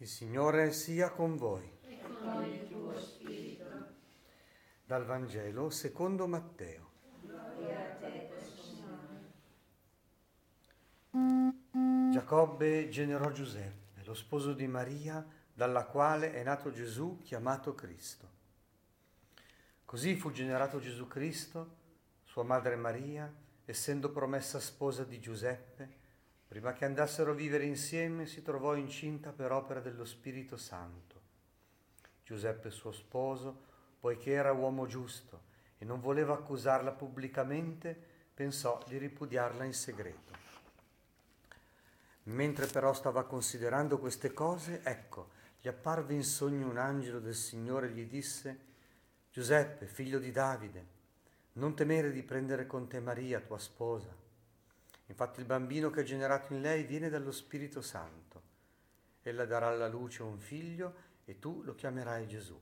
Il Signore sia con voi. E con il tuo spirito. Dal Vangelo secondo Matteo. Gloria a te, Signore. Giacobbe generò Giuseppe, lo sposo di Maria, dalla quale è nato Gesù chiamato Cristo. Così fu generato Gesù Cristo, sua madre Maria, essendo promessa sposa di Giuseppe, Prima che andassero a vivere insieme si trovò incinta per opera dello Spirito Santo. Giuseppe suo sposo, poiché era uomo giusto e non voleva accusarla pubblicamente, pensò di ripudiarla in segreto. Mentre però stava considerando queste cose, ecco, gli apparve in sogno un angelo del Signore e gli disse, Giuseppe, figlio di Davide, non temere di prendere con te Maria, tua sposa Infatti il bambino che è generato in lei viene dallo Spirito Santo. Ella darà alla luce un figlio e tu lo chiamerai Gesù.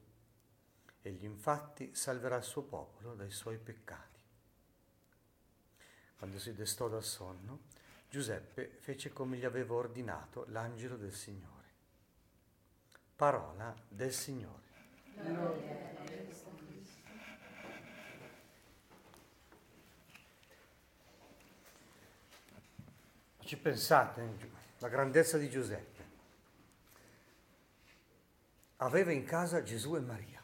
Egli infatti salverà il suo popolo dai suoi peccati. Quando si destò dal sonno, Giuseppe fece come gli aveva ordinato l'angelo del Signore. Parola del Signore. Gloria Ci pensate, la grandezza di Giuseppe. Aveva in casa Gesù e Maria.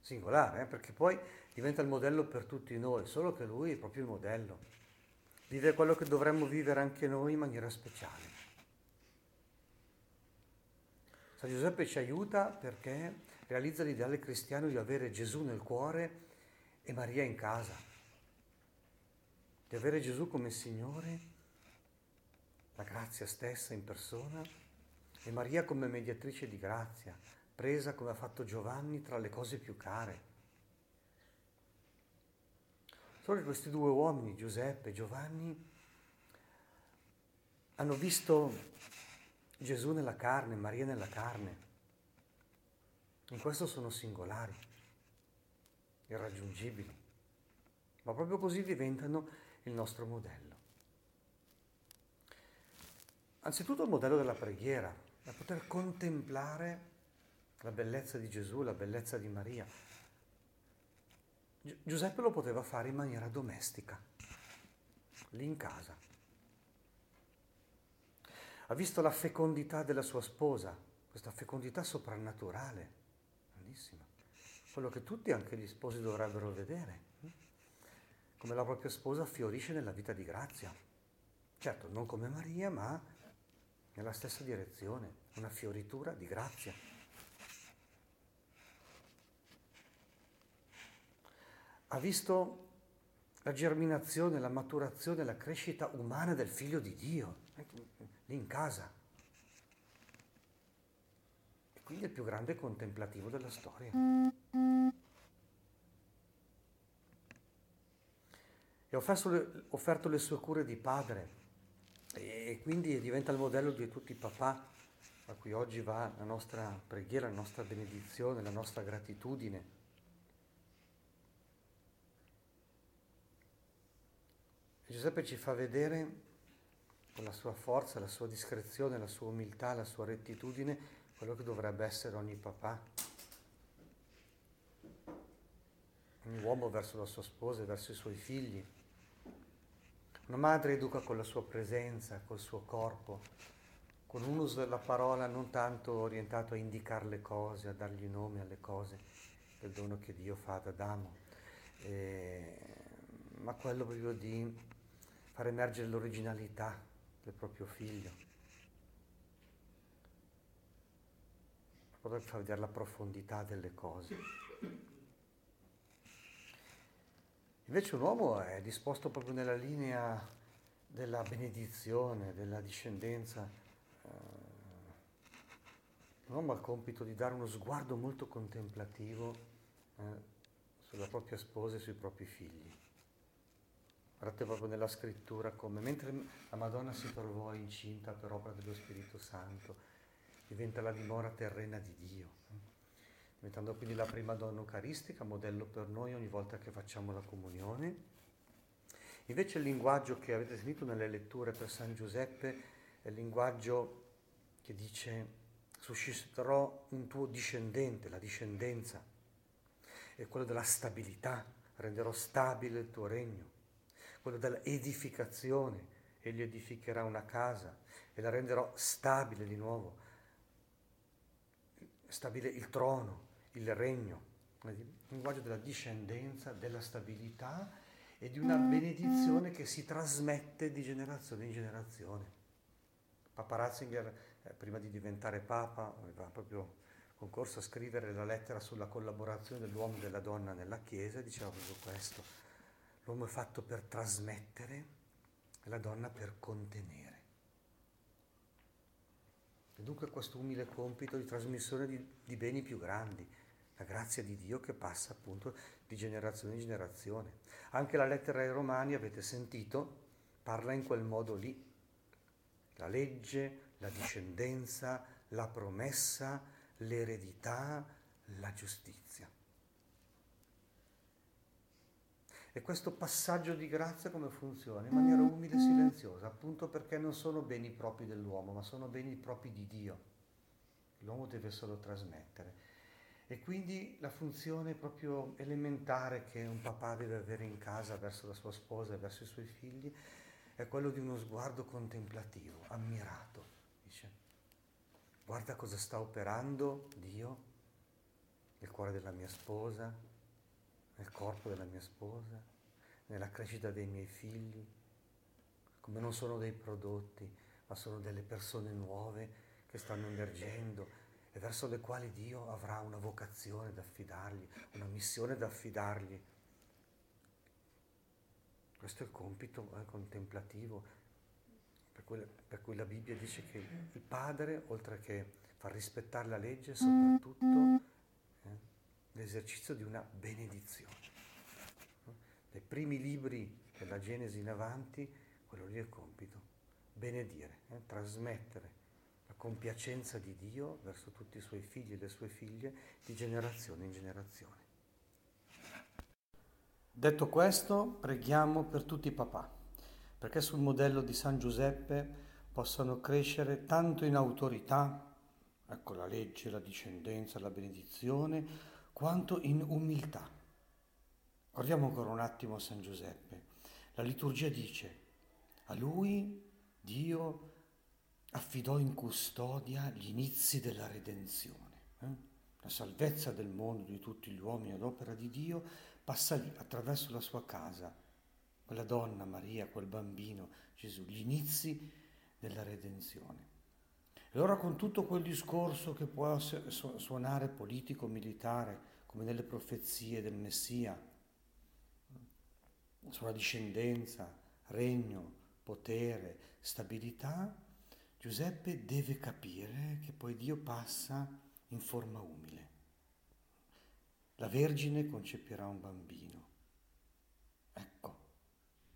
Singolare, eh? perché poi diventa il modello per tutti noi, solo che lui è proprio il modello. Vive quello che dovremmo vivere anche noi in maniera speciale. San Giuseppe ci aiuta perché realizza l'ideale cristiano di avere Gesù nel cuore e Maria in casa di avere Gesù come Signore, la grazia stessa in persona, e Maria come mediatrice di grazia, presa come ha fatto Giovanni tra le cose più care. Solo che questi due uomini, Giuseppe e Giovanni, hanno visto Gesù nella carne, Maria nella carne. In questo sono singolari, irraggiungibili, ma proprio così diventano il nostro modello. Anzitutto il modello della preghiera, da poter contemplare la bellezza di Gesù, la bellezza di Maria. Gi- Giuseppe lo poteva fare in maniera domestica, lì in casa. Ha visto la fecondità della sua sposa, questa fecondità soprannaturale, grandissima, quello che tutti, anche gli sposi, dovrebbero vedere come la propria sposa fiorisce nella vita di grazia. Certo, non come Maria, ma nella stessa direzione, una fioritura di grazia. Ha visto la germinazione, la maturazione, la crescita umana del figlio di Dio, lì in casa. E quindi è il più grande contemplativo della storia. E ha offerto le sue cure di padre e quindi diventa il modello di tutti i papà a cui oggi va la nostra preghiera, la nostra benedizione, la nostra gratitudine. E Giuseppe ci fa vedere con la sua forza, la sua discrezione, la sua umiltà, la sua rettitudine, quello che dovrebbe essere ogni papà, ogni uomo verso la sua sposa e verso i suoi figli. Una madre educa con la sua presenza, col suo corpo, con un uso della parola non tanto orientato a indicare le cose, a dargli nome alle cose, del dono che Dio fa ad Adamo, eh, ma quello proprio di far emergere l'originalità del proprio figlio, proprio per far vedere la profondità delle cose. Invece un uomo è disposto proprio nella linea della benedizione, della discendenza. Eh, un uomo ha il compito di dare uno sguardo molto contemplativo eh, sulla propria sposa e sui propri figli. Guardate proprio nella scrittura come mentre la Madonna si trovò incinta per opera dello Spirito Santo, diventa la dimora terrena di Dio diventando quindi la prima donna eucaristica, modello per noi ogni volta che facciamo la comunione. Invece il linguaggio che avete sentito nelle letture per San Giuseppe è il linguaggio che dice susciterò un tuo discendente, la discendenza, è quello della stabilità, renderò stabile il tuo regno, quello dell'edificazione, egli edificherà una casa e la renderò stabile di nuovo, stabile il trono, il regno, il linguaggio della discendenza, della stabilità e di una benedizione che si trasmette di generazione in generazione. Papa Ratzinger, eh, prima di diventare Papa, aveva proprio concorso a scrivere la lettera sulla collaborazione dell'uomo e della donna nella Chiesa e diceva proprio questo. L'uomo è fatto per trasmettere e la donna per contenere. E dunque questo umile compito di trasmissione di, di beni più grandi, la grazia di Dio che passa appunto di generazione in generazione. Anche la lettera ai Romani, avete sentito, parla in quel modo lì, la legge, la discendenza, la promessa, l'eredità, la giustizia. E questo passaggio di grazia come funziona? In maniera umile e silenziosa, appunto perché non sono beni propri dell'uomo, ma sono beni propri di Dio. L'uomo deve solo trasmettere. E quindi la funzione proprio elementare che un papà deve avere in casa verso la sua sposa e verso i suoi figli è quello di uno sguardo contemplativo, ammirato, dice. Guarda cosa sta operando Dio nel cuore della mia sposa, nel corpo della mia sposa, nella crescita dei miei figli, come non sono dei prodotti, ma sono delle persone nuove che stanno emergendo e verso le quali Dio avrà una vocazione da affidargli, una missione da affidargli. Questo è il compito eh, contemplativo per cui, per cui, la Bibbia dice che il padre, oltre che far rispettare la legge, soprattutto l'esercizio di una benedizione. Nei primi libri della Genesi in avanti, quello lì è il compito, benedire, eh, trasmettere la compiacenza di Dio verso tutti i suoi figli e le sue figlie di generazione in generazione. Detto questo, preghiamo per tutti i papà, perché sul modello di San Giuseppe possano crescere tanto in autorità, ecco la legge, la discendenza, la benedizione, quanto in umiltà. Guardiamo ancora un attimo San Giuseppe. La liturgia dice, a lui Dio affidò in custodia gli inizi della redenzione. Eh? La salvezza del mondo di tutti gli uomini ad opera di Dio passa lì attraverso la sua casa, quella donna, Maria, quel bambino, Gesù, gli inizi della redenzione. E allora con tutto quel discorso che può suonare politico, militare, come nelle profezie del Messia, sulla discendenza, regno, potere, stabilità, Giuseppe deve capire che poi Dio passa in forma umile. La Vergine concepirà un bambino. Ecco,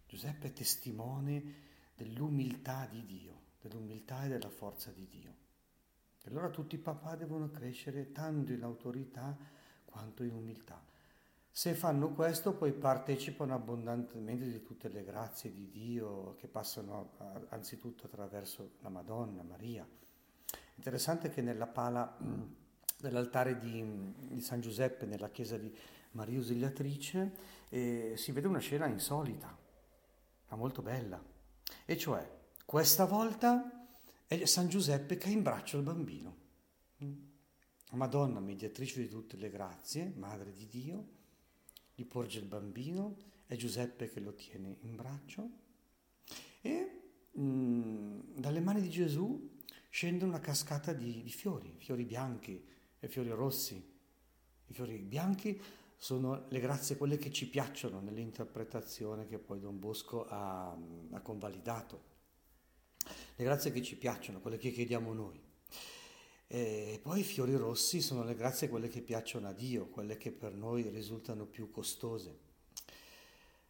Giuseppe è testimone dell'umiltà di Dio, dell'umiltà e della forza di Dio. E allora tutti i papà devono crescere tanto in autorità quanto in umiltà. Se fanno questo poi partecipano abbondantemente di tutte le grazie di Dio che passano anzitutto attraverso la Madonna, Maria. Interessante che nella pala dell'altare di, di, San Giuseppe nella chiesa di Maria Ausiliatrice eh, si vede una scena insolita, ma molto bella. E cioè, questa volta è San Giuseppe che ha in braccio il bambino. Madonna, mediatrice di tutte le grazie, Madre di Dio, gli porge il bambino, è Giuseppe che lo tiene in braccio e mh, mm, dalle mani di Gesù scende una cascata di, di fiori, fiori bianchi, e fiori rossi. I fiori bianchi sono le grazie, quelle che ci piacciono nell'interpretazione che poi Don Bosco ha, ha convalidato. Le grazie che ci piacciono, quelle che chiediamo noi. E poi i fiori rossi sono le grazie quelle che piacciono a Dio, quelle che per noi risultano più costose.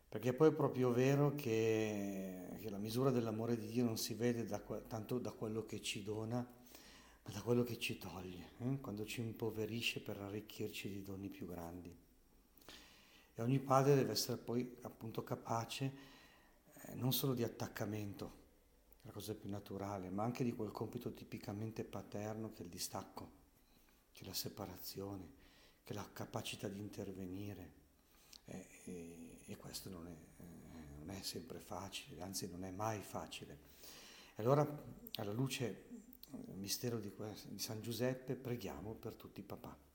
Perché poi è proprio vero che, che la misura dell'amore di Dio non si vede da, tanto da quello che ci dona, ma da quello che ci toglie, eh? quando ci impoverisce per arricchirci di doni più grandi. E ogni padre deve essere poi appunto capace eh, non solo di attaccamento, la cosa più naturale, ma anche di quel compito tipicamente paterno che è il distacco, che è la separazione, che è la capacità di intervenire. E, e, e questo non è, eh, non è, sempre facile, anzi non è mai facile. E allora, alla luce del mistero di, di San Giuseppe, preghiamo per tutti i papà.